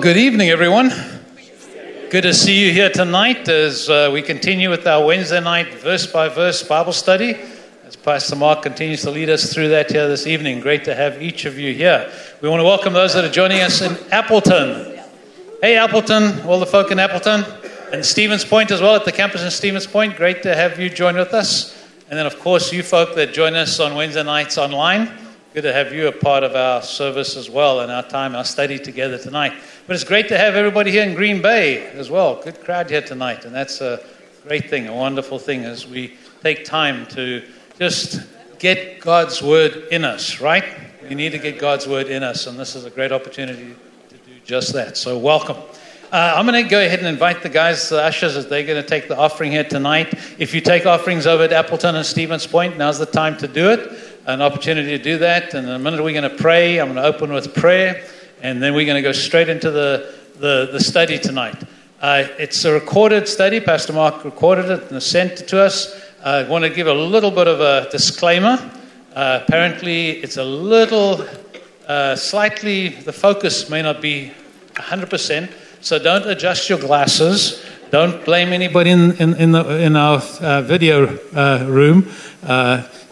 Good evening, everyone. Good to see you here tonight as uh, we continue with our Wednesday night verse by verse Bible study. As Pastor Mark continues to lead us through that here this evening. Great to have each of you here. We want to welcome those that are joining us in Appleton. Hey, Appleton, all the folk in Appleton, and Stevens Point as well at the campus in Stevens Point. Great to have you join with us. And then, of course, you folk that join us on Wednesday nights online. Good to have you a part of our service as well and our time, our study together tonight. But it's great to have everybody here in Green Bay as well. Good crowd here tonight, and that's a great thing, a wonderful thing as we take time to just get God's word in us, right? We need to get God's word in us, and this is a great opportunity to do just that. So, welcome. Uh, I'm going to go ahead and invite the guys, the ushers, as they're going to take the offering here tonight. If you take offerings over at Appleton and Stevens Point, now's the time to do it an opportunity to do that. And in a minute, we're going to pray. I'm going to open with prayer, and then we're going to go straight into the, the, the study tonight. Uh, it's a recorded study. Pastor Mark recorded it and sent it to us. Uh, I want to give a little bit of a disclaimer. Uh, apparently, it's a little, uh, slightly, the focus may not be 100%, so don't adjust your glasses. Don't blame anybody in, in, in, the, in our uh, video uh, room.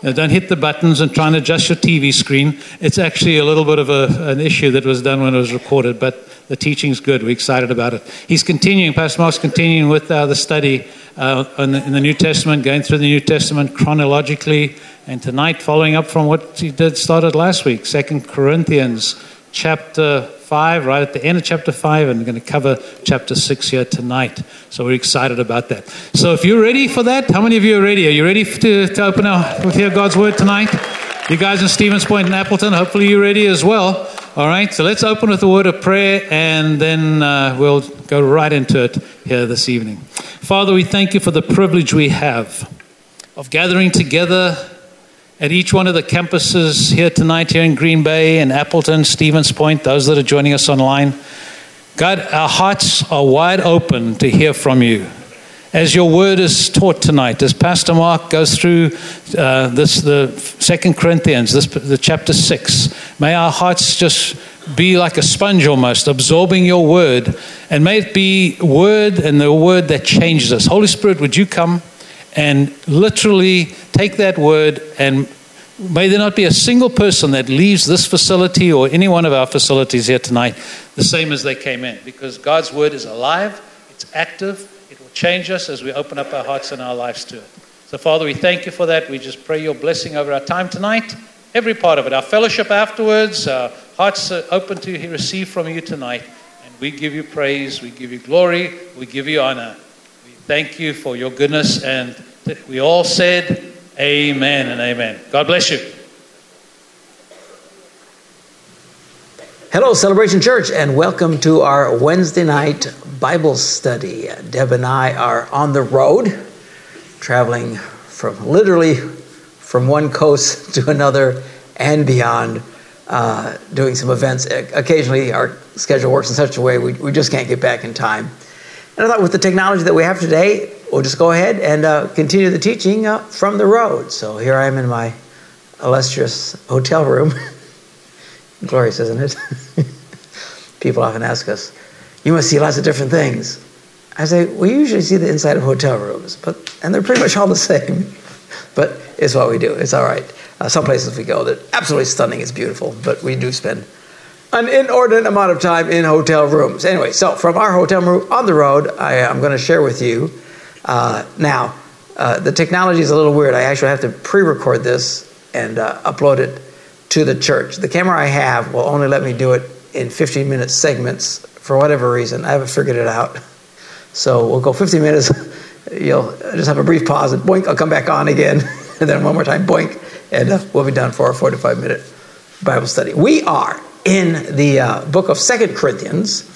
Don't hit the buttons and try and adjust your TV screen. It's actually a little bit of a, an issue that was done when it was recorded, but the teaching's good. We're excited about it. He's continuing, Pastor Mark's continuing with uh, the study uh, in, the, in, the, New Testament, going through the New Testament chronologically, and tonight following up from what he did started last week, Second Corinthians chapter 5, right at the end of chapter 5, and we're going to cover chapter 6 here tonight. So we're excited about that. So if you're ready for that, how many of you are ready? Are you ready to, to open our, to hear God's word tonight? You guys in Stevens Point and Appleton, hopefully you're ready as well. All right, so let's open with a word of prayer and then uh, we'll go right into it here this evening. Father, we thank you for the privilege we have of gathering together at each one of the campuses here tonight, here in Green Bay and Appleton, Stevens Point, those that are joining us online. God, our hearts are wide open to hear from you. As your word is taught tonight, as Pastor Mark goes through uh, this, the Second Corinthians, this, the chapter six, may our hearts just be like a sponge almost, absorbing your word, and may it be word and the word that changes us. Holy Spirit, would you come? And literally take that word and may there not be a single person that leaves this facility or any one of our facilities here tonight the same as they came in because God's word is alive, it's active, it will change us as we open up our hearts and our lives to it. So, Father, we thank you for that. We just pray your blessing over our time tonight, every part of it, our fellowship afterwards, our hearts are open to receive from you tonight. And we give you praise, we give you glory, we give you honor. Thank you for your goodness. And we all said, Amen and amen. God bless you. Hello, Celebration Church, and welcome to our Wednesday night Bible study. Deb and I are on the road, traveling from literally from one coast to another and beyond, uh, doing some events. Occasionally, our schedule works in such a way we, we just can't get back in time. And I thought with the technology that we have today, we'll just go ahead and uh, continue the teaching uh, from the road. So here I am in my illustrious hotel room. Glorious, isn't it? People often ask us, you must see lots of different things. I say, we usually see the inside of hotel rooms, but and they're pretty much all the same. but it's what we do. It's all right. Uh, some places we go that absolutely stunning. It's beautiful, but we do spend an inordinate amount of time in hotel rooms. Anyway, so from our hotel room on the road, I, am going to share with you. Uh, now, uh, the technology is a little weird. I actually have to pre record this and uh, upload it to the church. The camera I have will only let me do it in 15 minute segments for whatever reason. I haven't figured it out. So we'll go 15 minutes. You'll just have a brief pause and boink, I'll come back on again. and then one more time, boink, and uh, we'll be done for our 45 minute Bible study. We are in the uh, book of Second Corinthians,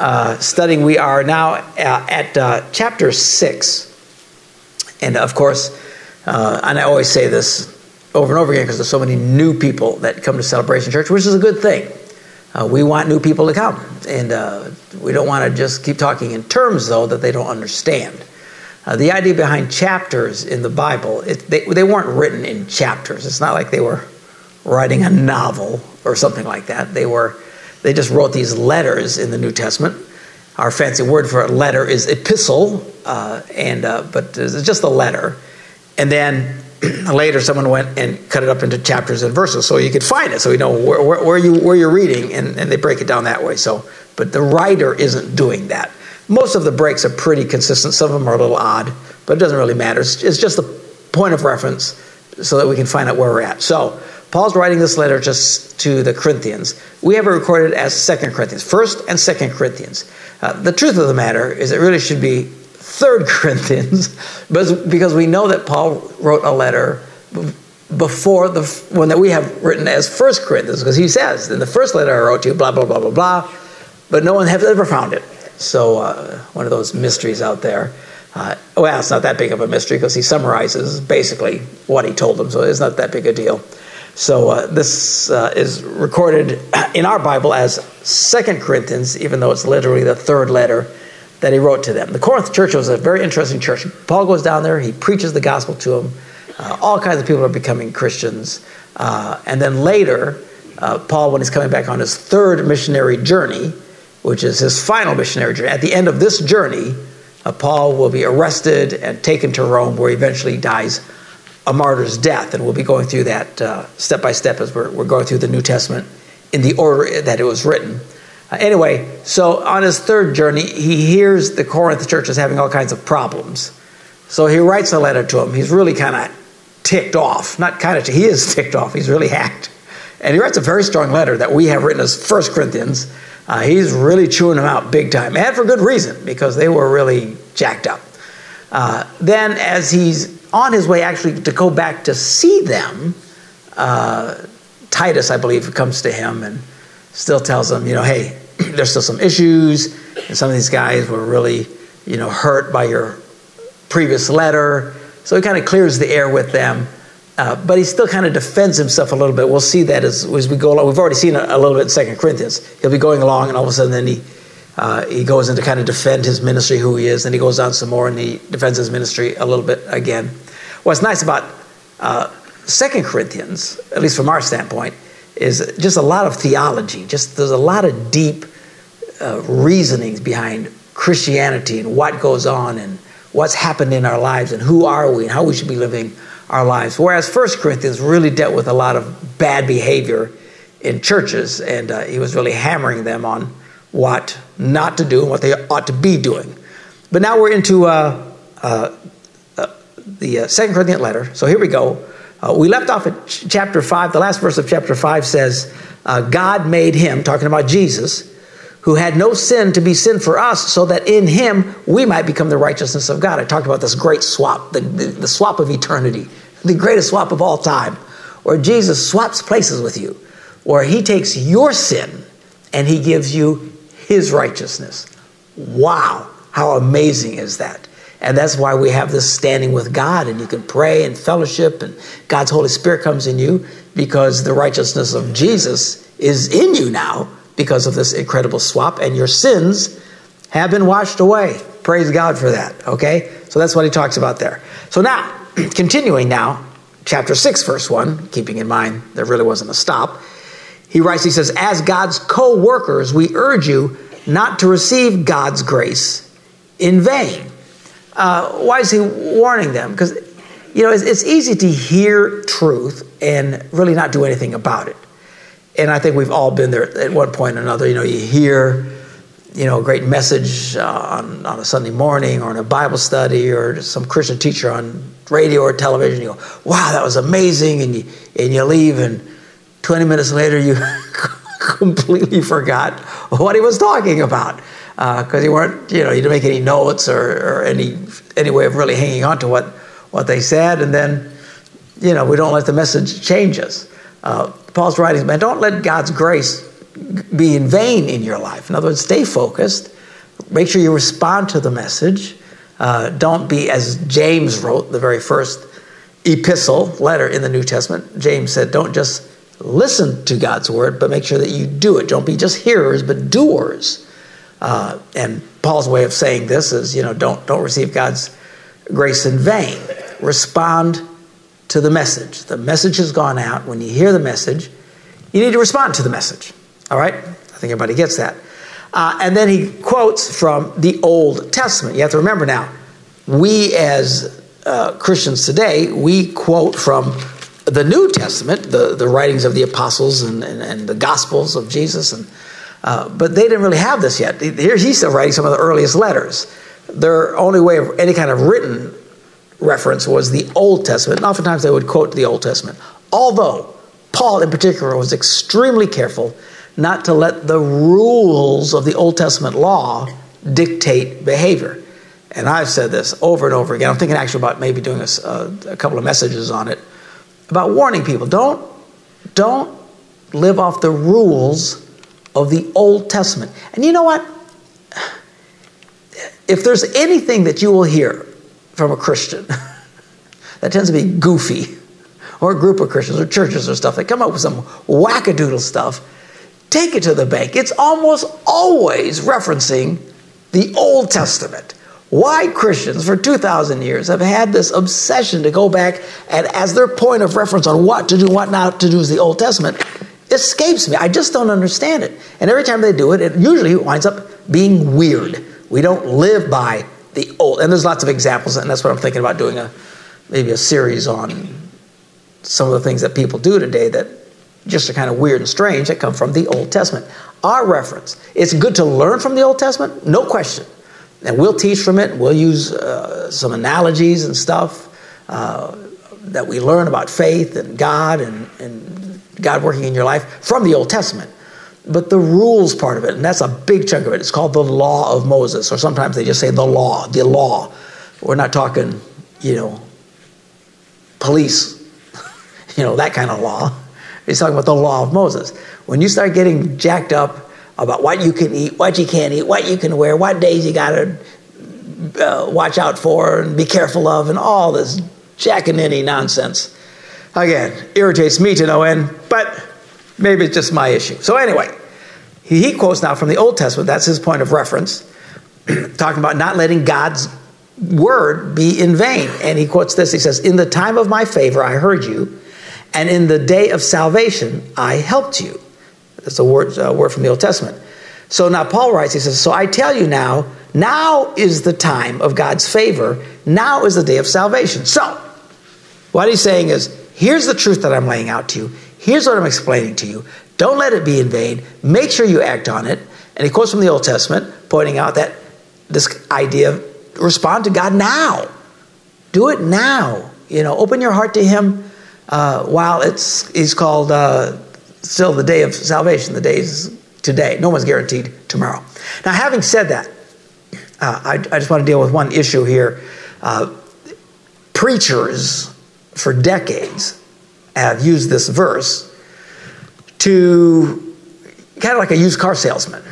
uh, studying. We are now uh, at uh, chapter 6. And of course, uh, and I always say this over and over again because there's so many new people that come to Celebration Church, which is a good thing. Uh, we want new people to come. And we don't want to just keep talking in terms, though, that they don't understand. the idea behind chapters in the Bible, it, they, they weren't written in chapters. It's not like they were writing a novel or something like that. They were they just wrote these letters in the New Testament. Our fancy word for a letter is epistle, uh, and uh, but it's just a letter. And then later, someone went and cut it up into chapters and verses, so you could find it, so you know where, where, where you where you're reading, and, and they break it down that way. So, but the writer isn't doing that. Most of the breaks are pretty consistent. Some of them are a little odd, but it doesn't really matter. It's, it's just a point of reference so that we can find out where we're at. So, Paul's writing this letter just to the Corinthians. We have it recorded as Second Corinthians, First and Second Corinthians. Uh, the truth of the matter is, it really should be Third Corinthians, but because we know that Paul wrote a letter before the one that we have written as First Corinthians, because he says in the first letter I wrote to you, blah blah blah blah blah, but no one has ever found it. So uh, one of those mysteries out there. Uh, well, it's not that big of a mystery because he summarizes basically what he told them, so it's not that big a deal. So uh, this uh, is recorded in our Bible as Second Corinthians, even though it's literally the third letter that he wrote to them. The Corinth church was a very interesting church. Paul goes down there, he preaches the gospel to them. Uh, all kinds of people are becoming Christians. Uh, and then later, uh, Paul, when he's coming back on his third missionary journey, which is his final missionary journey, at the end of this journey, uh, Paul will be arrested and taken to Rome, where he eventually dies a martyr's death. And we'll be going through that uh, step by step as we're, we're going through the New Testament in the order that it was written. Uh, anyway, so on his third journey, he hears the Corinth church is having all kinds of problems. So he writes a letter to them. He's really kind of ticked off. Not kind of, he is ticked off. He's really hacked. And he writes a very strong letter that we have written as First Corinthians uh, he's really chewing them out big time, and for good reason, because they were really jacked up. Uh, then, as he's on his way actually to go back to see them, uh, Titus, I believe, comes to him and still tells him, you know, hey, there's still some issues, and some of these guys were really, you know, hurt by your previous letter. So he kind of clears the air with them. Uh, but he still kind of defends himself a little bit. We'll see that as, as we go along. We've already seen a, a little bit in Second Corinthians. He'll be going along, and all of a sudden, then he uh, he goes in to kind of defend his ministry, who he is. and he goes on some more, and he defends his ministry a little bit again. What's nice about uh, Second Corinthians, at least from our standpoint, is just a lot of theology. Just there's a lot of deep uh, reasonings behind Christianity and what goes on and what's happened in our lives and who are we and how we should be living our lives. Whereas First Corinthians really dealt with a lot of bad behavior in churches, and uh, he was really hammering them on what not to do and what they ought to be doing. But now we're into uh, uh, uh the uh, Second Corinthians letter. So here we go. Uh, we left off at ch- chapter five. The last verse of chapter five says, "God made him," talking about Jesus, who had no sin to be sin for us, so that in him we might become the righteousness of God. I talked about this great swap, the, the, the, swap of eternity, the greatest swap of all time, where Jesus swaps places with you, where he takes your sin and he gives you his righteousness. Wow, how amazing is that? And that's why we have this standing with God, and you can pray and fellowship, and God's Holy Spirit comes in you because the righteousness of Jesus is in you now because of this incredible swap, and your sins have been washed away. Praise God for that. Okay? So that's what he talks about there. So now, continuing now, chapter 6, verse 1, keeping in mind there really wasn't a stop, he writes, he says, As God's co workers, we urge you not to receive God's grace in vain. Uh, why is he warning them? Because, you know, it's, it's easy to hear truth and really not do anything about it and I think we've all been there at one point or another. You know, you hear, you know, a great message uh, on, on a Sunday morning or in a Bible study or some Christian teacher on radio or television. You go, wow, that was amazing. And you, and you leave, and 20 minutes later, you completely forgot what he was talking about because uh, you weren't, you know, you didn't make any notes or, or any, any way of really hanging on to what, what they said. And then, you know, we don't let the message change us. Uh, Paul's writing, man, don't let God's grace be in vain in your life. In other words, stay focused. Make sure you respond to the message. Uh, don't be, as James wrote, the very first epistle, letter in the New Testament. James said, don't just listen to God's word, but make sure that you do it. Don't be just hearers, but doers. Uh, and Paul's way of saying this is, you know, don't don't receive God's grace in vain. Respond to the message. The message has gone out. When you hear the message, you need to respond to the message. All right? I think everybody gets that. Uh, and then he quotes from the Old Testament. You have to remember now, we as uh, Christians today, we quote from the New Testament, the, the writings of the apostles and, and, and the Gospels of Jesus. And, uh, but they didn't really have this yet. Here he's still writing some of the earliest letters. Their only way of any kind of written reference was the Old Testament. And oftentimes they would quote the Old Testament. Although Paul, in particular, was extremely careful not to let the rules of the Old Testament law dictate behavior. And I've said this over and over again. I'm thinking actually about maybe doing a, a couple of messages on it about warning people. Don't, don't live off the rules of the Old Testament. And you know what? If there's anything that you will hear from a Christian that tends to be goofy, or a group of Christians or churches or stuff, they come up with some wackadoodle stuff, take it to the bank. It's almost always referencing the Old Testament why Christians for 2,000 years have had this obsession to go back and as their point of reference on what to do, what not to do is the Old Testament escapes me. I just don't understand it. And every time they do it, it usually winds up being weird. We don't live by the old, and there's lots of examples, and that's what I'm thinking about doing a maybe a series on some of the things that people do today that just are kind of weird and strange that come from the Old Testament. Our reference. It's good to learn from the Old Testament, no question. And we'll teach from it. We'll use uh, some analogies and stuff uh, that we learn about faith and God and, and God working in your life from the Old Testament. But the rules part of it, and that's a big chunk of it, it's called the law of Moses, or sometimes they just say the law, the law. We're not talking, you know, police, you know, that kind of law. He's talking about the law of Moses. When you start getting jacked up about what you can eat, what you can't eat, what you can wear, what days you got to uh, watch out for and be careful of, and all this jack-a-ninny nonsense. Again, irritates me to no end, but maybe it's just my issue. So anyway, he, he quotes now from the Old Testament. That's his point of reference, talking about not letting God's word be in vain. And he quotes this. He says, "In the time of my favor, I heard you, and in the day of salvation, I helped you." That's a word, a word from the Old Testament. So now Paul writes, he says, So I tell you now, now is the time of God's favor. Now is the day of salvation. So, what he's saying is, here's the truth that I'm laying out to you. Here's what I'm explaining to you. Don't let it be in vain. Make sure you act on it. And he quotes from the Old Testament, pointing out that this idea of respond to God now. Do it now. You know, open your heart to Him uh, while it's He's called uh, still the day of salvation. The day is today. No one's guaranteed tomorrow. Now, having said that, uh, I, I, just want to deal with one issue here. Uh, preachers for decades have used this verse to kind of like a used car salesman.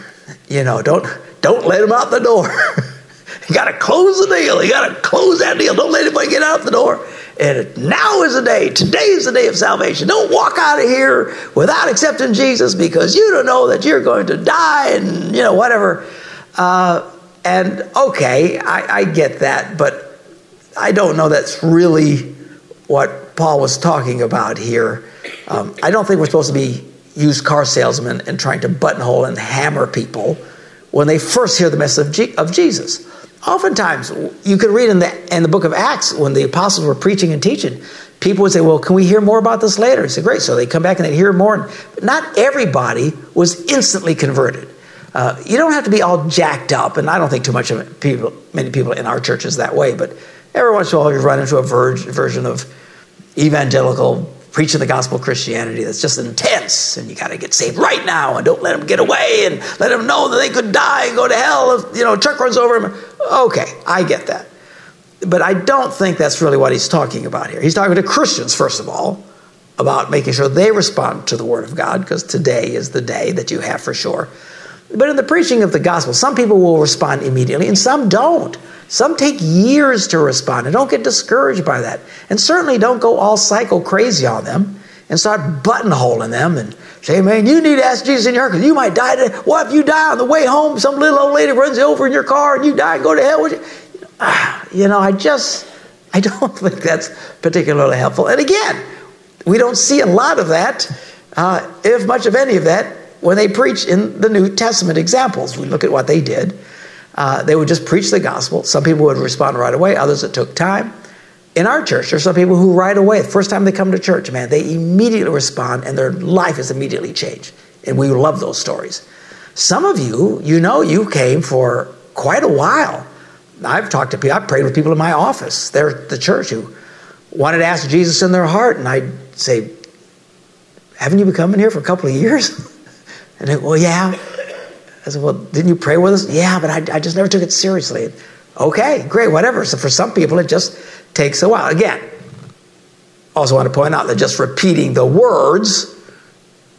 You know, don't don't let him out the door. you got to close the deal. You got to close that deal. Don't let anybody get out the door. And now is the day. Today is the day of salvation. Don't walk out of here without accepting Jesus because you don't know that you're going to die and, you know, whatever. Uh, and okay, I, I get that, but I don't know that's really what Paul was talking about here. Um, I don't think we're supposed to be used car salesmen and trying to buttonhole and hammer people when they first hear the message of, of Jesus. Oftentimes, you could read in the, in the book of Acts when the apostles were preaching and teaching, people would say, Well, can we hear more about this later? He said, Great. So they come back and they hear more. But not everybody was instantly converted. Uh, you don't have to be all jacked up, and I don't think too much of people, many people in our church is that way, but every once in a while you run into a version of evangelical preaching the gospel Christianity that's just intense, and you got to get saved right now, and don't let them get away, and let them know that they could die and go to hell if you know a truck runs over them. Okay, I get that, but I don't think that's really what he's talking about here. He's talking to Christians first of all about making sure they respond to the word of God, because today is the day that you have for sure. But in the preaching of the gospel, some people will respond immediately, and some don't. Some take years to respond, and don't get discouraged by that. And certainly don't go all psycho crazy on them and start buttonholing them and say, man, you need to ask Jesus in your heart because you might die today. What if you die on the way home? Some little old lady runs over in your car and you die and go to hell with you? Ah, you know, I just, I don't think that's particularly helpful. And again, we don't see a lot of that, uh, if much of any of that, when they preach in the New Testament examples, we look at what they did. Uh, they would just preach the gospel. Some people would respond right away, others it took time. In our church, there's some people who right away, the first time they come to church, man, they immediately respond and their life is immediately changed. And we love those stories. Some of you, you know, you came for quite a while. I've talked to people, I've prayed with people in my office. They're the church who wanted to ask Jesus in their heart. And I'd say, Haven't you been coming here for a couple of years? And they, Well, yeah. I said, Well, didn't you pray with us? Yeah, but I, I just never took it seriously. Okay, great, whatever. So for some people, it just takes a while. Again, also want to point out that just repeating the words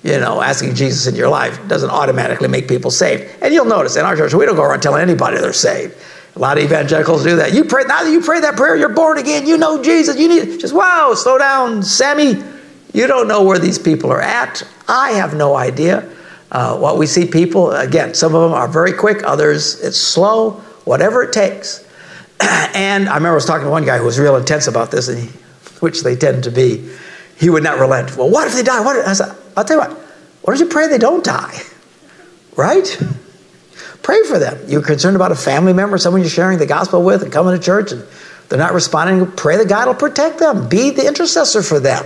you know, asking Jesus in your life doesn't automatically make people saved. And you'll notice in our church, we don't go around telling anybody they're saved. A lot of evangelicals do that. You pray now that you pray that prayer, you're born again. You know Jesus. You need just wow. Slow down, Sammy. You don't know where these people are at. I have no idea. Uh, what we see people again, some of them are very quick. Others it's slow. Whatever it takes. and I remember I was talking to one guy who was real intense about this, he, which they tend to be. He would not relent. Well, what if they die? What? I said, I'll tell you what. Why don't you pray they don't die? Right? Pray for them. You're concerned about a family member, someone you're sharing the gospel with and coming to church and they're not responding. Pray that God will protect them. Be the intercessor for them.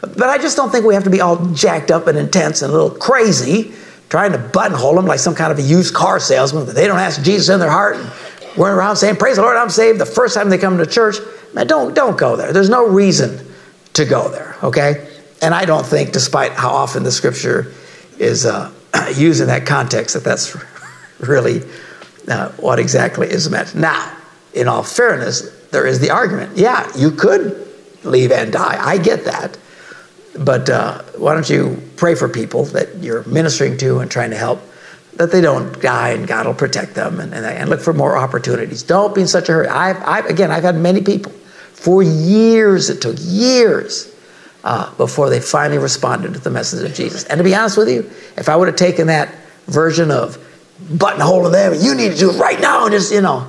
But I just don't think we have to be all jacked up and intense and a little crazy trying to buttonhole them like some kind of a used car salesman that they don't ask Jesus in their heart and run around saying, Praise the Lord, I'm saved the first time they come to church. Man, don't, don't go there. There's no reason to go there, okay? And I don't think, despite how often the scripture is uh, used in that context, that that's really uh, what exactly is meant. Now, in all fairness, there is the argument. Yeah, you could leave and die. I get that. But uh, why don't you pray for people that you're ministering to and trying to help that they don't die and God will protect them and, and, and look for more opportunities. Don't be in such a hurry. I've, I've, again, I've had many people for years, it took years uh, before they finally responded to the message of Jesus. And to be honest with you, if I would have taken that version of buttonhole of them, you need to do it right now, and just, you know,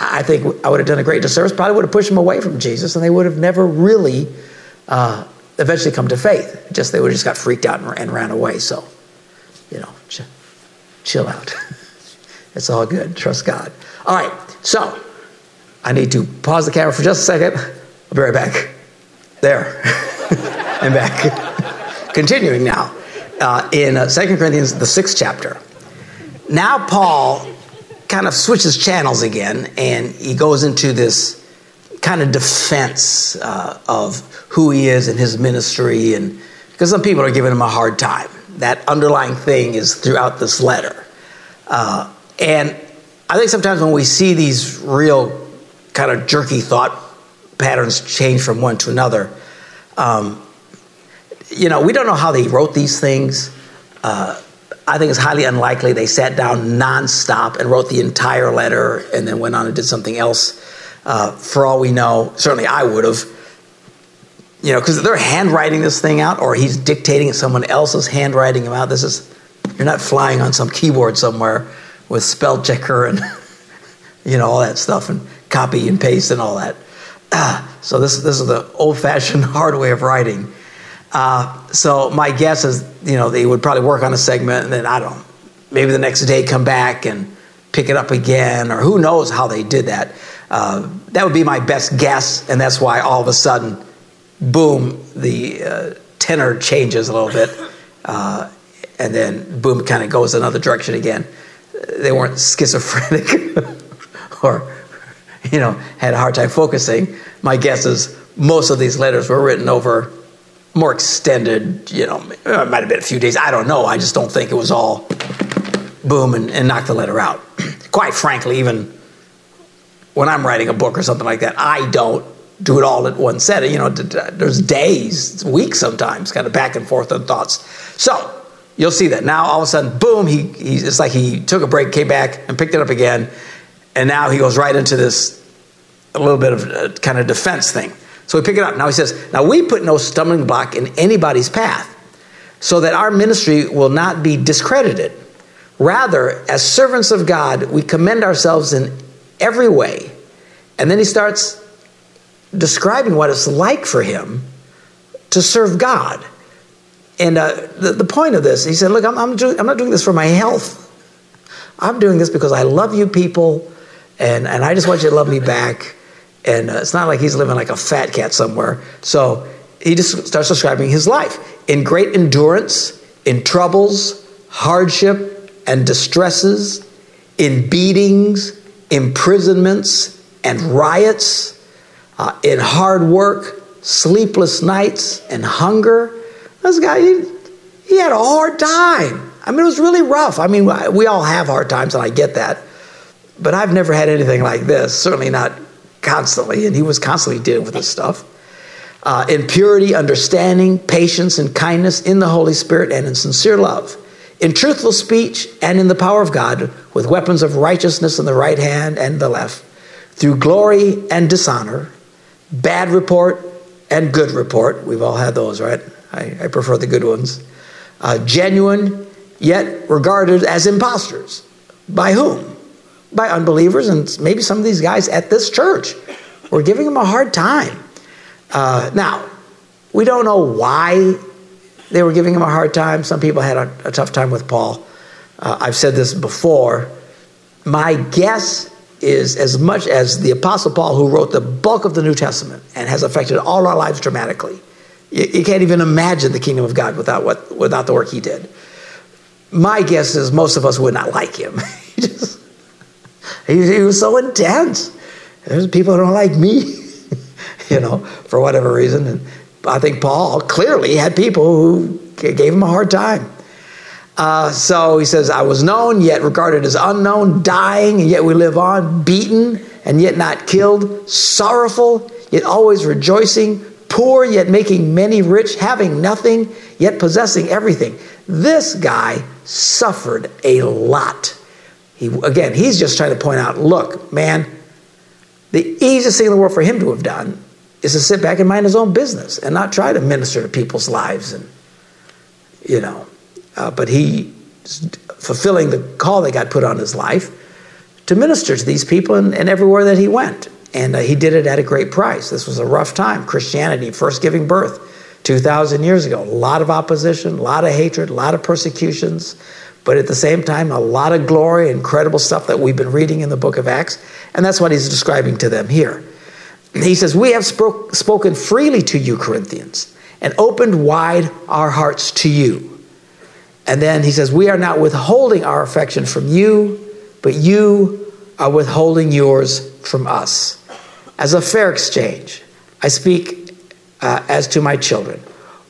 I think I would have done a great disservice. Probably would have pushed them away from Jesus, and they would have never really uh, eventually come to faith. Just they would have just got freaked out and, and ran away. So, you know, chill out. it's all good. Trust God. All right. So, I need to pause the camera for just a second. I'll be right back. There. and back. Continuing now uh, in uh, 2 Corinthians, the sixth chapter. Now, Paul kind of switches channels again and he goes into this kind of defense uh, of who he is and his ministry. And because some people are giving him a hard time. That underlying thing is throughout this letter. Uh, and I think sometimes when we see these real kind of jerky thought patterns change from one to another, um, you know, we don't know how they wrote these things. Uh, I think it's highly unlikely they sat down nonstop and wrote the entire letter and then went on and did something else. Uh, for all we know, certainly I would have. You know, because they're handwriting this thing out, or he's dictating it, someone else's handwriting him out. This is you're not flying on some keyboard somewhere with spell checker and you know all that stuff and copy and paste and all that. Uh, so this this is the old fashioned hard way of writing. Uh, so my guess is, you know, they would probably work on a segment and then I don't know, maybe the next day come back and pick it up again, or who knows how they did that. Uh, that would be my best guess, and that's why all of a sudden, boom, the uh, tenor changes a little bit, uh, and then boom, kind of goes another direction again. They weren't schizophrenic or, you know, had a hard time focusing. My guess is most of these letters were written over more extended, you know, it might have been a few days. I don't know. I just don't think it was all boom and, and knock the letter out. Quite frankly, even when I'm writing a book or something like that, I don't do it all at one setting. You know, there's days, weeks sometimes, kind of back and forth on thoughts. So you'll see that now. All of a sudden, boom! He, he it's like he took a break, came back, and picked it up again, and now he goes right into this a little bit of uh, a kind of defense thing. So we pick it up. Now he says, Now we put no stumbling block in anybody's path, so that our ministry will not be discredited. Rather, as servants of God, we commend ourselves in every way. And then he starts describing what it's like for him to serve God. and uh, the, the point of this, he said, Look, I'm, I'm, do, I'm not doing this for my health. I'm doing this because I love you people, and, and I just want you to love me back. And uh, it's not like he's living like a fat cat somewhere. So he just starts describing his life in great endurance, in troubles, hardship, and distresses, in beatings, imprisonments, and riots, uh, in hard work, sleepless nights, and hunger. This guy, he, he had a hard time. I mean, it was really rough. I mean, we all have hard times, and I get that. But I've never had anything like this, certainly not constantly. And he was constantly dealing with this stuff. Uh, in purity, understanding, patience, and kindness in the Holy Spirit, and in sincere love. In truthful speech and in the power of God, with weapons of righteousness in the right hand and the left, through glory and dishonor, bad report and good report. We've all had those, right? I, I prefer the good ones. Uh, genuine, yet regarded as impostors. By whom? By unbelievers and maybe some of these guys at this church. We're giving them a hard time. Uh, now, we don't know why they were giving him a hard time. Some people had a, a tough time with Paul. Uh, I've said this before. My guess is as much as the Apostle Paul, who wrote the bulk of the New Testament and has affected all our lives dramatically. You, you can't even imagine the kingdom of God without, what, without the work he did. My guess is most of us would not like him. he, just, he, he was so intense. There's people who don't like me, you know, for whatever reason. And I think Paul clearly had people who gave him a hard time. Uh, so he says, I was known, yet regarded as unknown, dying, and yet we live on, beaten, and yet not killed, sorrowful, yet always rejoicing, poor, yet making many rich, having nothing, yet possessing everything. This guy suffered a lot. He, again, he's just trying to point out look, man, the easiest thing in the world for him to have done is to sit back and mind his own business and not try to minister to people's lives and, you know. Uh, but he fulfilling the call that God put on his life to minister to these people and, and everywhere that he went. And uh, he did it at a great price. This was a rough time. Christianity first giving birth 2,000 years ago. A lot of opposition, a lot of hatred, a lot of persecutions, but at the same time, a lot of glory, incredible stuff that we've been reading in the book of Acts. And that's what he's describing to them here. He says, We have spoke, spoken freely to you, Corinthians, and opened wide our hearts to you and then he says, We are not withholding our affection from you, but you are withholding yours from us. As a fair exchange, I speak uh, as to my children.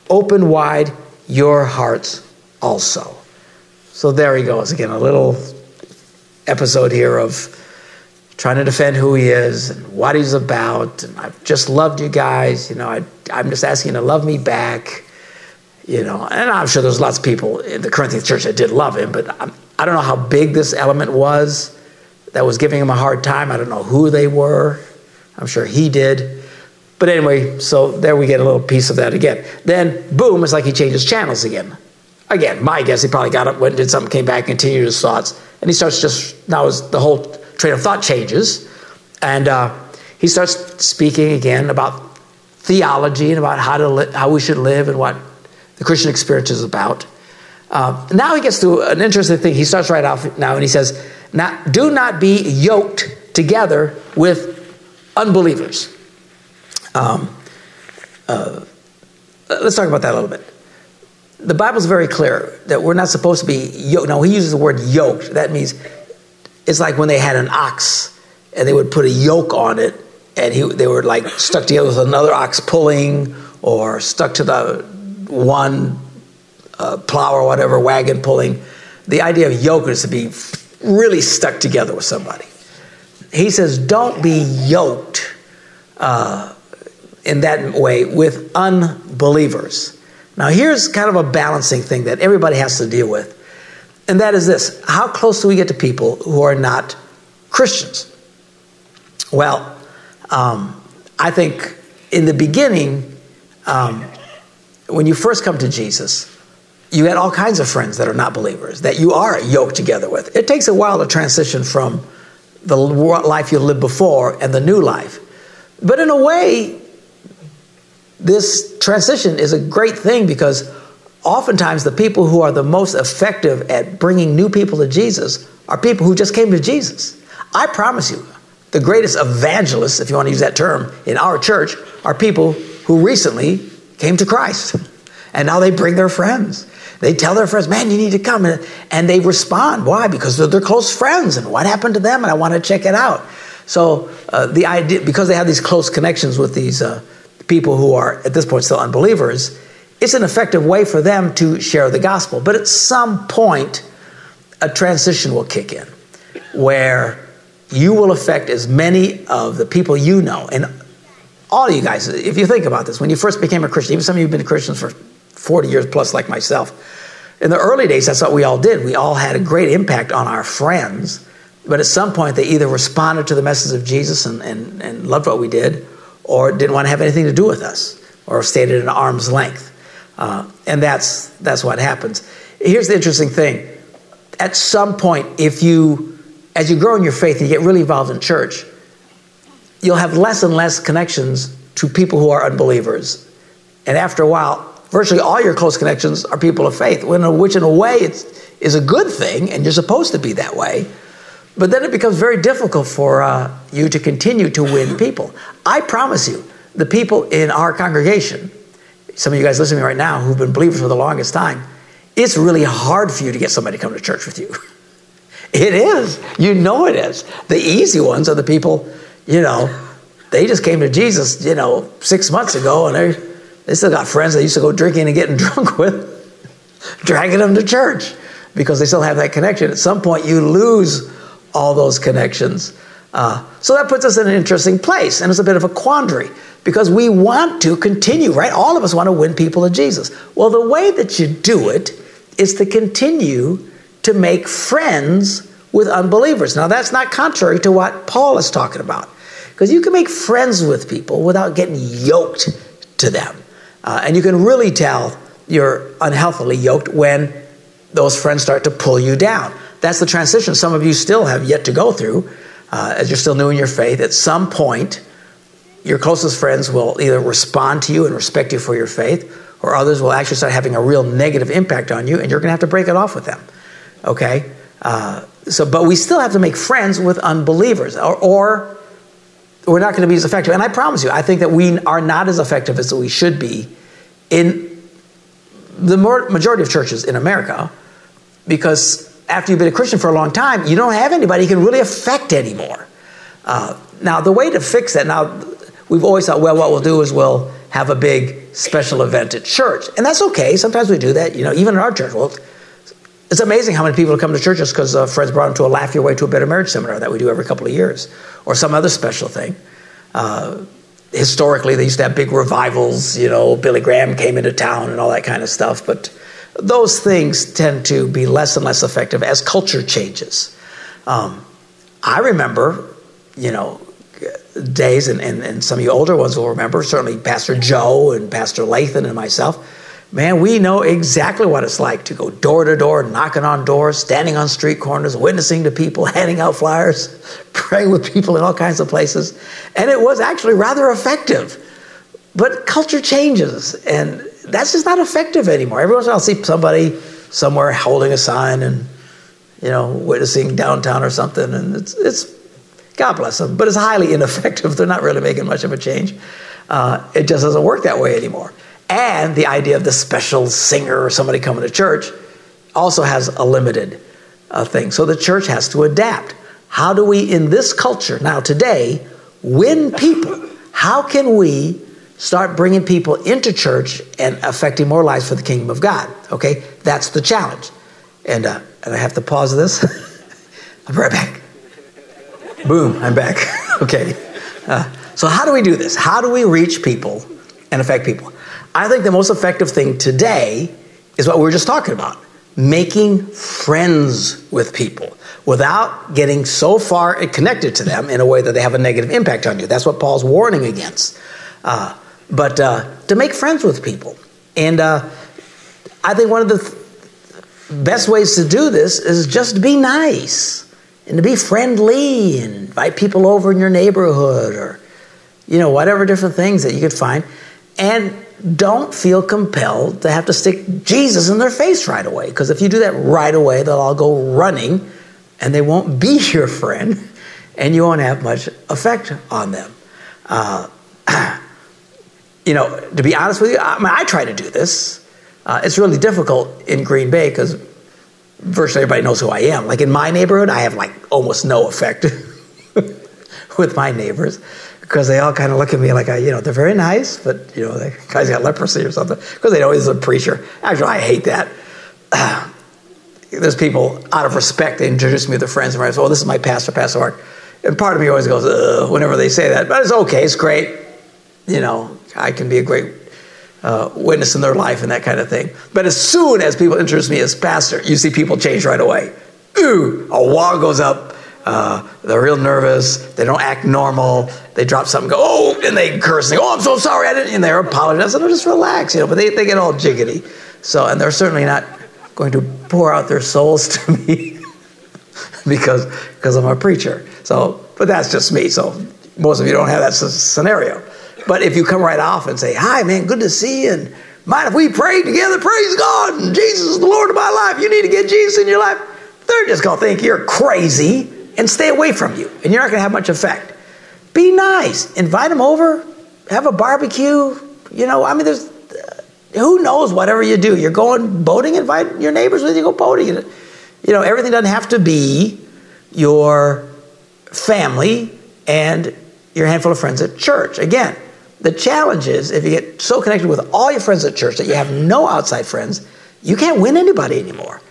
Open wide your hearts also. So there he goes again, a little episode here of trying to defend who he is and what he's about. And I've just loved you guys. You know, I, I'm just asking you to love me back you know, and I'm sure there's lots of people in the Corinthian church that did love him, but I'm, I do not know how big this element was that was giving him a hard time. I don't know who they were. I'm sure he did. But anyway, so there we get a little piece of that again. Then, boom, it's like he changes channels again. Again, my guess, he probably got up, went, and did something, came back, continued his thoughts, and he starts just now his, the whole train of thought changes, and uh, he starts speaking again about theology and about how to li- how we should live and what the Christian experience is about. Uh, now he gets to an interesting thing. He starts right off now and he says, now, Do not be yoked together with unbelievers. Um, uh, let's talk about that a little bit. The Bible's very clear that we're not supposed to be yoked. Now, he uses the word yoked. That means it's like when they had an ox and they would put a yoke on it and he, they were like stuck together with another ox pulling or stuck to the one uh, plow or whatever wagon pulling. The idea of yoke is to be really stuck together with somebody. He says, don't be yoked uh, in that way with unbelievers. Now, here's kind of a balancing thing that everybody has to deal with, and that is this how close do we get to people who are not Christians? Well, um, I think in the beginning, um, when you first come to Jesus, you had all kinds of friends that are not believers that you are yoked together with. It takes a while to transition from the life you lived before and the new life. But in a way, this transition is a great thing because oftentimes the people who are the most effective at bringing new people to Jesus are people who just came to Jesus. I promise you, the greatest evangelists, if you want to use that term, in our church are people who recently came to Christ. And now they bring their friends. They tell their friends, man, you need to come. And they respond. Why? Because they're their close friends. And what happened to them? And I want to check it out. So uh, the idea, because they have these close connections with these uh, people who are at this point still unbelievers, it's an effective way for them to share the gospel. But at some point, a transition will kick in where you will affect as many of the people you know. And all of you guys, if you think about this, when you first became a Christian, even some of you have been Christians for 40 years plus, like myself, in the early days, that's what we all did. We all had a great impact on our friends. But at some point, they either responded to the message of Jesus and, and, and loved what we did, or didn't want to have anything to do with us, or stayed at an arm's length. Uh, and that's, that's what happens. Here's the interesting thing. At some point, if you, as you grow in your faith and you get really involved in church, you'll have less and less connections to people who are unbelievers. And after a while, virtually all your close connections are people of faith, which in a way it's, is a good thing, and you're supposed to be that way. But then it becomes very difficult for uh, you to continue to win people. I promise you, the people in our congregation, some of you guys listening right now who've been believers for the longest time, it's really hard for you to get somebody to come to church with you. it is. You know it is. The easy ones are the people, you know, they just came to Jesus, you know, six months ago and they they still got friends they used to go drinking and getting drunk with, dragging them to church because they still have that connection. At some point, you lose all those connections. Uh, so that puts us in an interesting place, and it's a bit of a quandary because we want to continue, right? All of us want to win people to Jesus. Well, the way that you do it is to continue to make friends with unbelievers. Now, that's not contrary to what Paul is talking about because you can make friends with people without getting yoked to them. Uh, and you can really tell you're unhealthily yoked when those friends start to pull you down. That's the transition some of you still have yet to go through uh, as you're still new in your faith. At some point, your closest friends will either respond to you and respect you for your faith, or others will actually start having a real negative impact on you, and you're going to have to break it off with them. Okay? Uh, so, but we still have to make friends with unbelievers, or, or we're not going to be as effective. And I promise you, I think that we are not as effective as we should be in the majority of churches in America, because after you've been a Christian for a long time, you don't have anybody you can really affect anymore. Uh, now, the way to fix that, now, we've always thought, well, what we'll do is we'll have a big special event at church. And that's okay. Sometimes we do that, you know, even in our church. Well, it's amazing how many people come to churches because uh, friends brought them to a Laugh Your Way to a Better Marriage seminar that we do every couple of years, or some other special thing. Uh, historically, they used to have big revivals. You know, Billy Graham came into town and all that kind of stuff. But those things tend to be less and less effective as culture changes. Um, I remember, you know, days, and, and, and some of you older ones will remember, certainly Pastor Joe and Pastor Lathan and myself. Man, we know exactly what it's like to go door to door, knocking on doors, standing on street corners, witnessing to people, handing out flyers, praying with people in all kinds of places. And it was actually rather effective. But culture changes, and that's just not effective anymore. Every once in a while, I'll see somebody somewhere holding a sign and, you know, witnessing downtown or something, and it's, it's God bless them, but it's highly ineffective. They're not really making much of a change. Uh, it just doesn't work that way anymore. And the idea of the special singer or somebody coming to church also has a limited uh, thing. So the church has to adapt. How do we, in this culture now today, win people? How can we start bringing people into church and affecting more lives for the kingdom of God? Okay, that's the challenge. And, uh, and I have to pause this. I'll be right back. Boom, I'm back. okay. Uh, so, how do we do this? How do we reach people and affect people? I think the most effective thing today is what we were just talking about making friends with people without getting so far connected to them in a way that they have a negative impact on you. That's what Paul's warning against. Uh, but uh, to make friends with people. And uh, I think one of the th- best ways to do this is just to be nice and to be friendly and invite people over in your neighborhood or, you know, whatever different things that you could find and don't feel compelled to have to stick Jesus in their face right away. Because if you do that right away, they'll all go running and they won't be your friend and you won't have much effect on them. Uh, you know, to be honest with you, I, mean, I try to do this. Uh, it's really difficult in Green Bay because virtually everybody knows who I am. Like in my neighborhood, I have like almost no effect with my neighbors because they all kind of look at me like I, you know, they're very nice, but you know, the guy's got leprosy or something because they know he's a preacher. Actually, I hate that. There's people out of respect they introduce me to their friends and say, "Oh, this is my pastor, Pastor Mark," and part of me always goes, whenever they say that, but it's okay, it's great. You know, I can be a great uh, witness in their life and that kind of thing. But as soon as people introduce me as pastor, you see people change right away. Ooh, a wall goes up. Uh, they're real nervous. They don't act normal. They drop something, go, oh, and they curse. And go, oh, I'm so sorry. I didn't. And they're apologizing. They're just relax, you know. But they, they get all jiggity. So, and they're certainly not going to pour out their souls to me because because I'm a preacher. So, but that's just me. So most of you don't have that scenario. But if you come right off and say, Hi, man, good to see you. And mind if we pray together? Praise God. Jesus is the Lord of my life. You need to get Jesus in your life. They're just going to think you're crazy and stay away from you. And you're not going to have much effect. Be nice. Invite them over. Have a barbecue. You know, I mean, there's uh, who knows whatever you do. You're going boating, invite your neighbors with you, go boating. You know, everything doesn't have to be your family and your handful of friends at church. Again, the challenge is if you get so connected with all your friends at church that you have no outside friends, you can't win anybody anymore.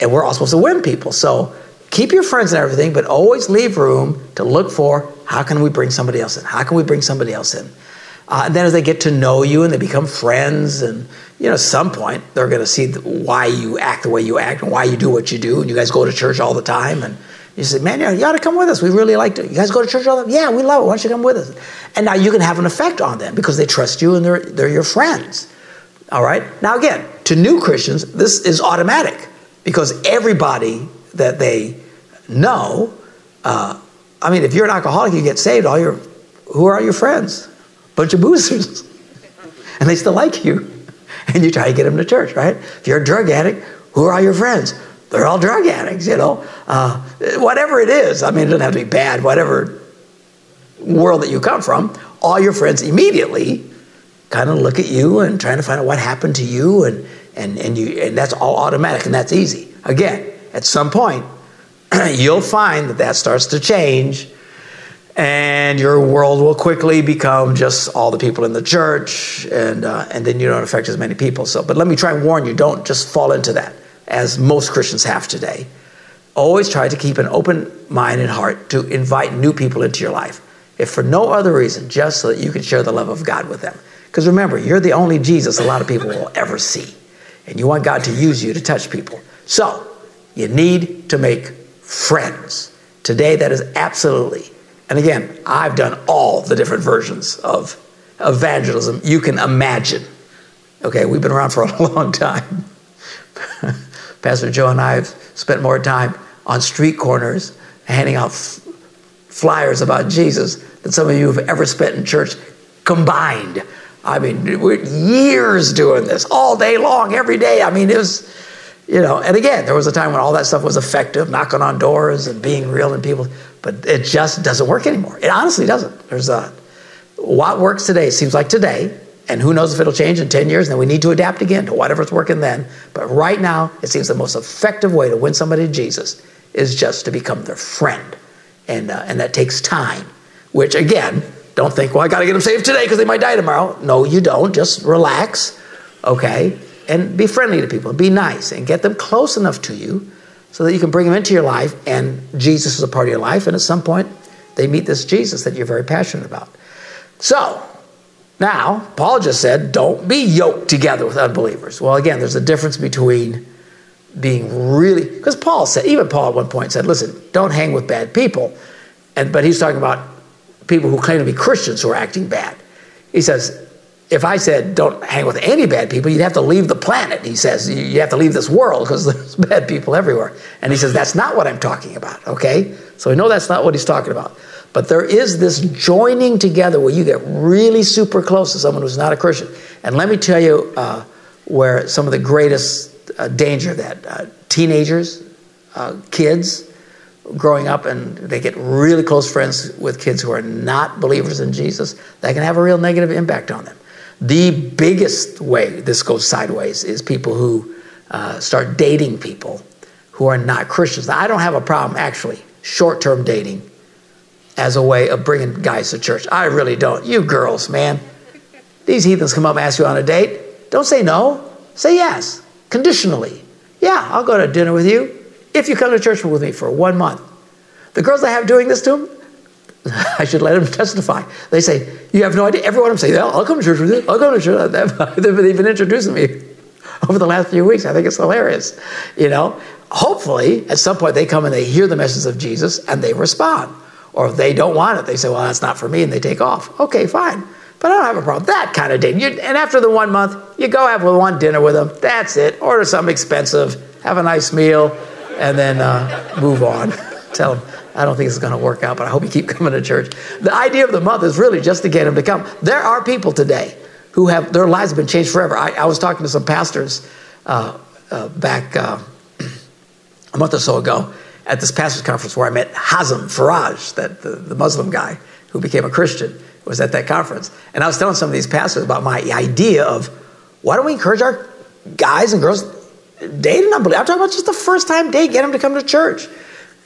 And we're all supposed to win people. So keep your friends and everything, but always leave room to look for how can we bring somebody else in? How can we bring somebody else in? Uh, and then as they get to know you and they become friends, and you know, at some point they're going to see why you act the way you act and why you do what you do, and you guys go to church all the time, and you say, man, you ought to come with us. We really like to. You guys go to church all the time? Yeah, we love it. Why don't you come with us? And now you can have an effect on them because they trust you and they're, they're your friends. All right? Now, again, to new Christians, this is automatic because everybody that they know, uh, I mean, if you're an alcoholic, you get saved, all your, who are your friends? Bunch of boozers. and they still like you. And you try to get them to church, right? If you're a drug addict, who are your friends? they're all drug addicts, you know. Uh, whatever it is, I mean, it doesn't have to be bad, whatever world that you come from, all your friends immediately kind of look at you and trying to find out what happened to you, and, and, and, you, and that's all automatic and that's easy. Again, at some point, you'll find that that starts to change and your world will quickly become just all the people in the church and, uh, and then you don't affect as many people so but let me try and warn you don't just fall into that as most Christians have today. Always try to keep an open mind and heart to invite new people into your life, if for no other reason, just so that you can share the love of God with them. Because remember, you're the only Jesus a lot of people will ever see, and you want God to use you to touch people. So, you need to make friends. Today, that is absolutely, and again, I've done all the different versions of evangelism you can imagine. Okay, we've been around for a long time. Pastor Joe and I have spent more time on street corners handing out f- flyers about Jesus than some of you have ever spent in church combined. I mean, we're years doing this all day long, every day. I mean, it was, you know, and again, there was a time when all that stuff was effective, knocking on doors and being real and people, but it just doesn't work anymore. It honestly doesn't. There's a, what works today seems like today and who knows if it'll change in 10 years, and then we need to adapt again to whatever's working then. But right now, it seems the most effective way to win somebody to Jesus is just to become their friend. And, uh, and that takes time, which again, don't think, well, I got to get them saved today because they might die tomorrow. No, you don't. Just relax, okay? And be friendly to people, be nice, and get them close enough to you so that you can bring them into your life, and Jesus is a part of your life. And at some point, they meet this Jesus that you're very passionate about. So, now, Paul just said, don't be yoked together with unbelievers. Well, again, there's a difference between being really, because Paul said, even Paul at one point said, listen, don't hang with bad people. And, but he's talking about people who claim to be Christians who are acting bad. He says, if I said don't hang with any bad people, you'd have to leave the planet. He says you have to leave this world because there's bad people everywhere. And he says that's not what I'm talking about. Okay, so we know that's not what he's talking about. But there is this joining together where you get really super close to someone who's not a Christian. And let me tell you uh, where some of the greatest uh, danger that uh, teenagers, uh, kids growing up, and they get really close friends with kids who are not believers in Jesus, that can have a real negative impact on them. The biggest way this goes sideways is people who uh, start dating people who are not Christians. I don't have a problem, actually, short term dating as a way of bringing guys to church. I really don't. You girls, man. These heathens come up and ask you on a date. Don't say no. Say yes, conditionally. Yeah, I'll go to dinner with you if you come to church with me for one month. The girls I have doing this to them, I should let them testify. They say, You have no idea. Everyone I'm saying, yeah, I'll come to church with you. I'll come to church. They've been introducing me over the last few weeks. I think it's hilarious. You know, hopefully at some point they come and they hear the message of Jesus and they respond. Or if they don't want it, they say, well, that's not for me, and they take off. Okay, fine. But I don't have a problem. That kind of. You, and after the one month, you go have one dinner with them. That's it. Order something expensive, have a nice meal, and then uh, move on. Tell them, I don't think this is going to work out, but I hope you keep coming to church. The idea of the month is really just to get them to come. There are people today who have, their lives have been changed forever. I, I was talking to some pastors uh, uh, back uh, a month or so ago, at this pastors conference where I met Hazem Farraj, that the, the Muslim guy who became a Christian, was at that conference. And I was telling some of these pastors about my idea of why don't we encourage our guys and girls date an unbeliever? I'm talking about just the first time date, get them to come to church.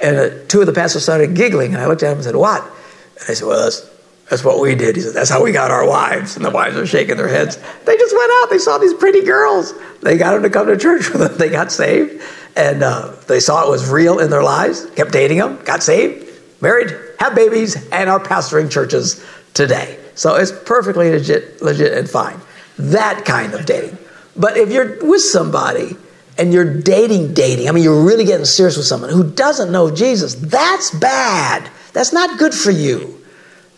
And uh, two of the pastors started giggling, and I looked at them and said, What? And I said, Well, that's, that's what we did. He said, That's how we got our wives. And the wives are shaking their heads. They just went out, they saw these pretty girls. They got them to come to church with them. They got saved and uh, they saw it was real in their lives, kept dating them, got saved, married, have babies, and are pastoring churches today. So it's perfectly legit, legit and fine. That kind of dating. But if you're with somebody and you're dating, dating, I mean, you're really getting serious with someone who doesn't know Jesus, that's bad. That's not good for you.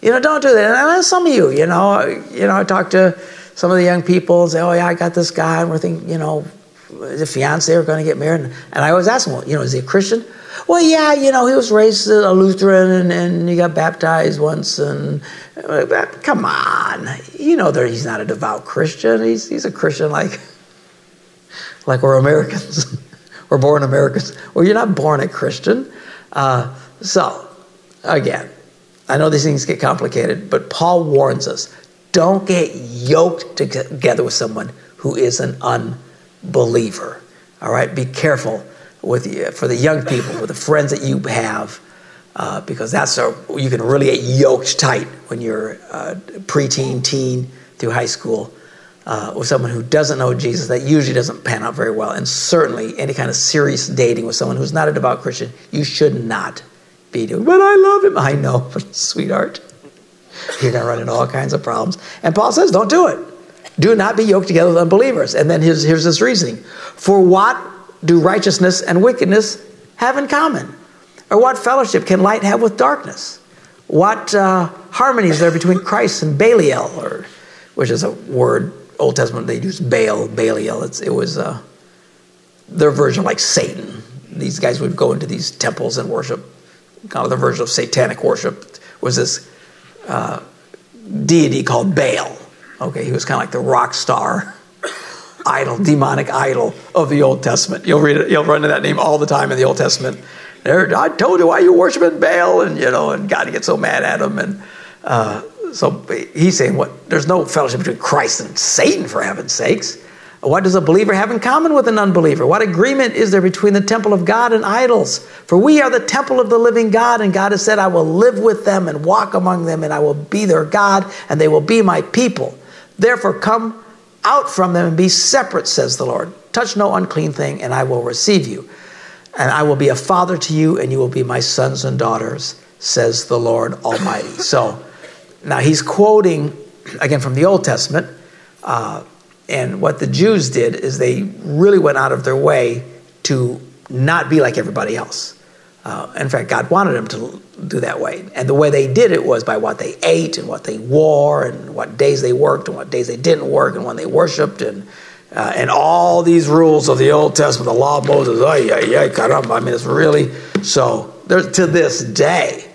You know, don't do that. And I know some of you, you know, you know, I talk to some of the young people and say, oh, yeah, I got this guy, and we're thinking, you know, the fiance are going to get married. And I always ask him, well, you know, is he a Christian? Well, yeah, you know, he was raised a Lutheran and, and he got baptized once. And uh, come on, you know that he's not a devout Christian. He's, he's a Christian like, like we're Americans. we're born Americans. Well, you're not born a Christian. Uh, so, again, I know these things get complicated, but Paul warns us don't get yoked together with someone who is an unbeliever. All right, be careful with for the young people, with the friends that you have, uh, because that's a, you can really get yoked tight when you're uh, preteen, teen through high school. Uh, with someone who doesn't know Jesus, that usually doesn't pan out very well. And certainly, any kind of serious dating with someone who's not a devout Christian, you should not be doing. But I love him. I know, but sweetheart, you're going to run into all kinds of problems. And Paul says, don't do it. Do not be yoked together with unbelievers. And then here's, here's this reasoning For what do righteousness and wickedness have in common? Or what fellowship can light have with darkness? What uh, harmony is there between Christ and Belial, or, which is a word, Old Testament, they used Baal, Belial. It's, it was uh, their version like Satan. These guys would go into these temples and worship. Kind of the version of satanic worship was this uh, deity called Baal Okay, he was kind of like the rock star idol, demonic idol of the Old Testament. You'll read it, you'll run into that name all the time in the Old Testament. There, I told you why you worshiping Baal, and you know, and God gets so mad at him, and uh, so he's saying, "What? There's no fellowship between Christ and Satan, for heaven's sakes." What does a believer have in common with an unbeliever? What agreement is there between the temple of God and idols? For we are the temple of the living God, and God has said, I will live with them and walk among them, and I will be their God, and they will be my people. Therefore, come out from them and be separate, says the Lord. Touch no unclean thing, and I will receive you. And I will be a father to you, and you will be my sons and daughters, says the Lord Almighty. So now he's quoting again from the Old Testament. Uh, and what the Jews did is they really went out of their way to not be like everybody else. Uh, in fact, God wanted them to do that way. And the way they did it was by what they ate and what they wore and what days they worked and what days they didn't work and when they worshiped and, uh, and all these rules of the Old Testament, the law of Moses. Caramba. I mean, it's really so. There's, to this day,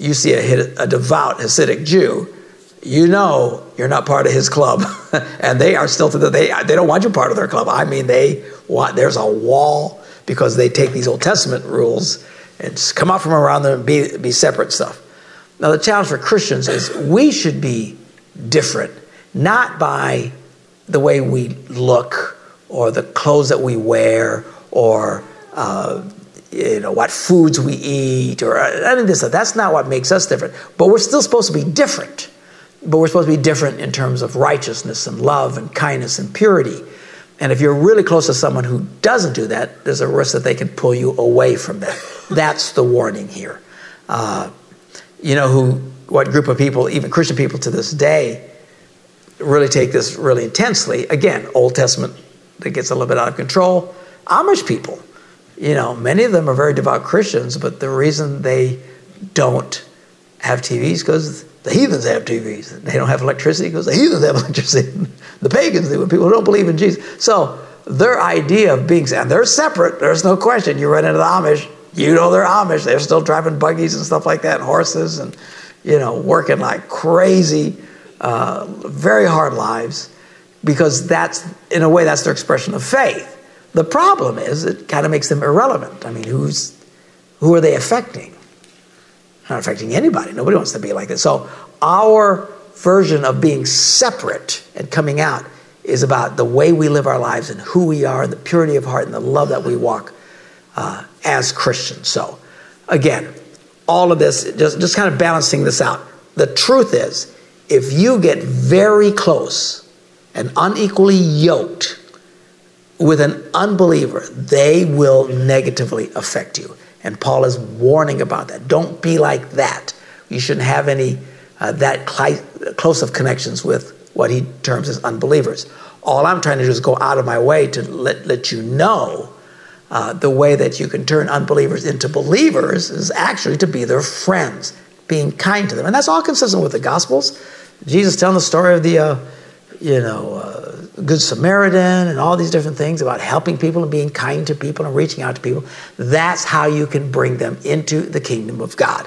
you see a, a devout Hasidic Jew, you know you're not part of his club, and they are still to the they they don't want you part of their club. I mean, they want there's a wall because they take these Old Testament rules and come out from around them and be be separate stuff. Now the challenge for Christians is we should be different, not by the way we look or the clothes that we wear or uh, you know what foods we eat or any of this stuff. That's not what makes us different. But we're still supposed to be different. But we're supposed to be different in terms of righteousness and love and kindness and purity. And if you're really close to someone who doesn't do that, there's a risk that they can pull you away from that. That's the warning here. Uh, you know who, what group of people, even Christian people to this day, really take this really intensely. Again, Old Testament that gets a little bit out of control. Amish people you know, many of them are very devout Christians, but the reason they don't have TVs because the heathens have TVs. They don't have electricity because the heathens have electricity. the pagans do, people who don't believe in Jesus. So their idea of being, and they're separate, there's no question. You run into the Amish, you know they're Amish. They're still driving buggies and stuff like that, and horses, and, you know, working like crazy, uh, very hard lives because that's, in a way, that's their expression of faith. The problem is it kind of makes them irrelevant. I mean, who's who are they affecting? Not affecting anybody. Nobody wants to be like this. So our version of being separate and coming out is about the way we live our lives and who we are, and the purity of heart, and the love that we walk uh, as Christians. So, again, all of this, just, just kind of balancing this out. The truth is, if you get very close and unequally yoked with an unbeliever, they will negatively affect you. And Paul is warning about that. Don't be like that. You shouldn't have any uh, that cli- close of connections with what he terms as unbelievers. All I'm trying to do is go out of my way to let, let you know uh, the way that you can turn unbelievers into believers is actually to be their friends, being kind to them. And that's all consistent with the Gospels. Jesus telling the story of the, uh, you know, uh, Good Samaritan and all these different things about helping people and being kind to people and reaching out to people. That's how you can bring them into the kingdom of God.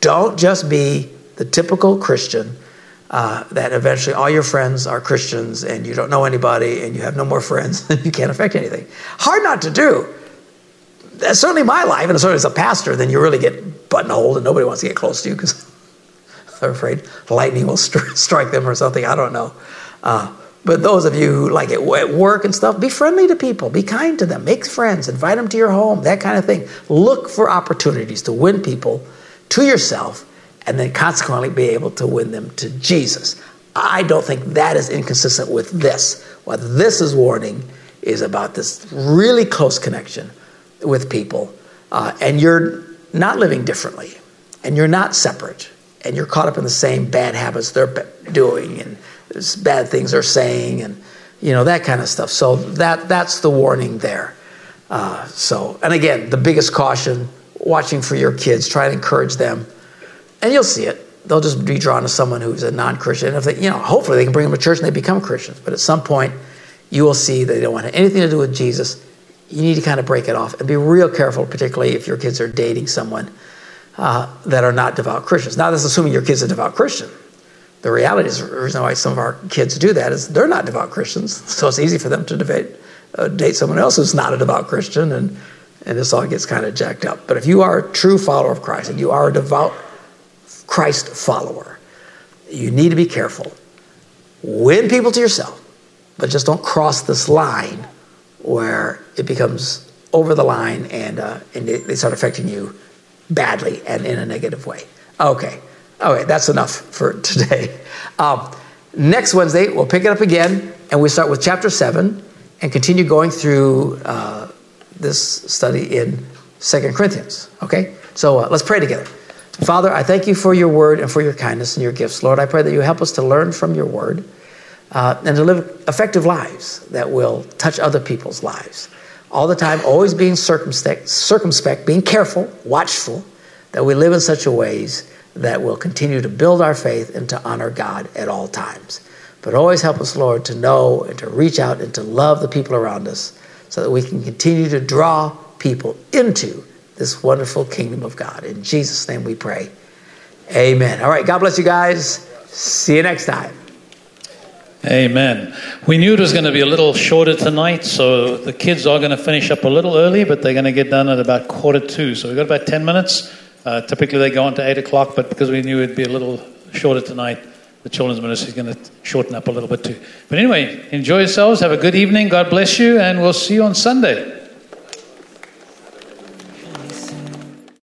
Don't just be the typical Christian uh, that eventually all your friends are Christians and you don't know anybody and you have no more friends and you can't affect anything. Hard not to do. That's certainly my life, and certainly as a pastor, then you really get buttonholed and nobody wants to get close to you because they're afraid lightning will strike them or something. I don't know. Uh, but those of you who like it at work and stuff, be friendly to people, be kind to them, make friends, invite them to your home, that kind of thing. Look for opportunities to win people to yourself and then consequently be able to win them to Jesus. I don't think that is inconsistent with this. What this is warning is about this really close connection with people, uh, and you're not living differently, and you're not separate, and you're caught up in the same bad habits they're doing, and bad things are saying and you know that kind of stuff. So that that's the warning there. Uh, so and again the biggest caution watching for your kids try to encourage them. And you'll see it. They'll just be drawn to someone who's a non-christian. If they you know hopefully they can bring them to church and they become christians. But at some point you will see they don't want anything to do with jesus. You need to kind of break it off and be real careful particularly if your kids are dating someone uh, that are not devout christians. Now that's assuming your kid's a devout christian the reality is, the reason why some of our kids do that is they're not devout Christians, so it's easy for them to debate, uh, date someone else who's not a devout Christian, and and this all gets kind of jacked up. But if you are a true follower of Christ and you are a devout Christ follower, you need to be careful. Win people to yourself, but just don't cross this line where it becomes over the line and uh, and they, they start affecting you badly and in a negative way. Okay. Okay, that's enough for today. Um, next Wednesday, we'll pick it up again, and we start with chapter 7 and continue going through uh, this study in Second Corinthians. Okay? So uh, let's pray together. Father, I thank you for your word and for your kindness and your gifts. Lord, I pray that you help us to learn from your word uh, and to live effective lives that will touch other people's lives. all the time, always being circumspect, circumspect, being careful, watchful, that we live in such a ways that will continue to build our faith and to honor God at all times. But always help us, Lord, to know and to reach out and to love the people around us so that we can continue to draw people into this wonderful kingdom of God. In Jesus' name we pray. Amen. All right, God bless you guys. See you next time. Amen. We knew it was going to be a little shorter tonight, so the kids are going to finish up a little early, but they're going to get done at about quarter two. So we've got about 10 minutes. Uh, typically they go on to 8 o'clock, but because we knew it'd be a little shorter tonight, the children's ministry is going to shorten up a little bit too. But anyway, enjoy yourselves. Have a good evening. God bless you, and we'll see you on Sunday.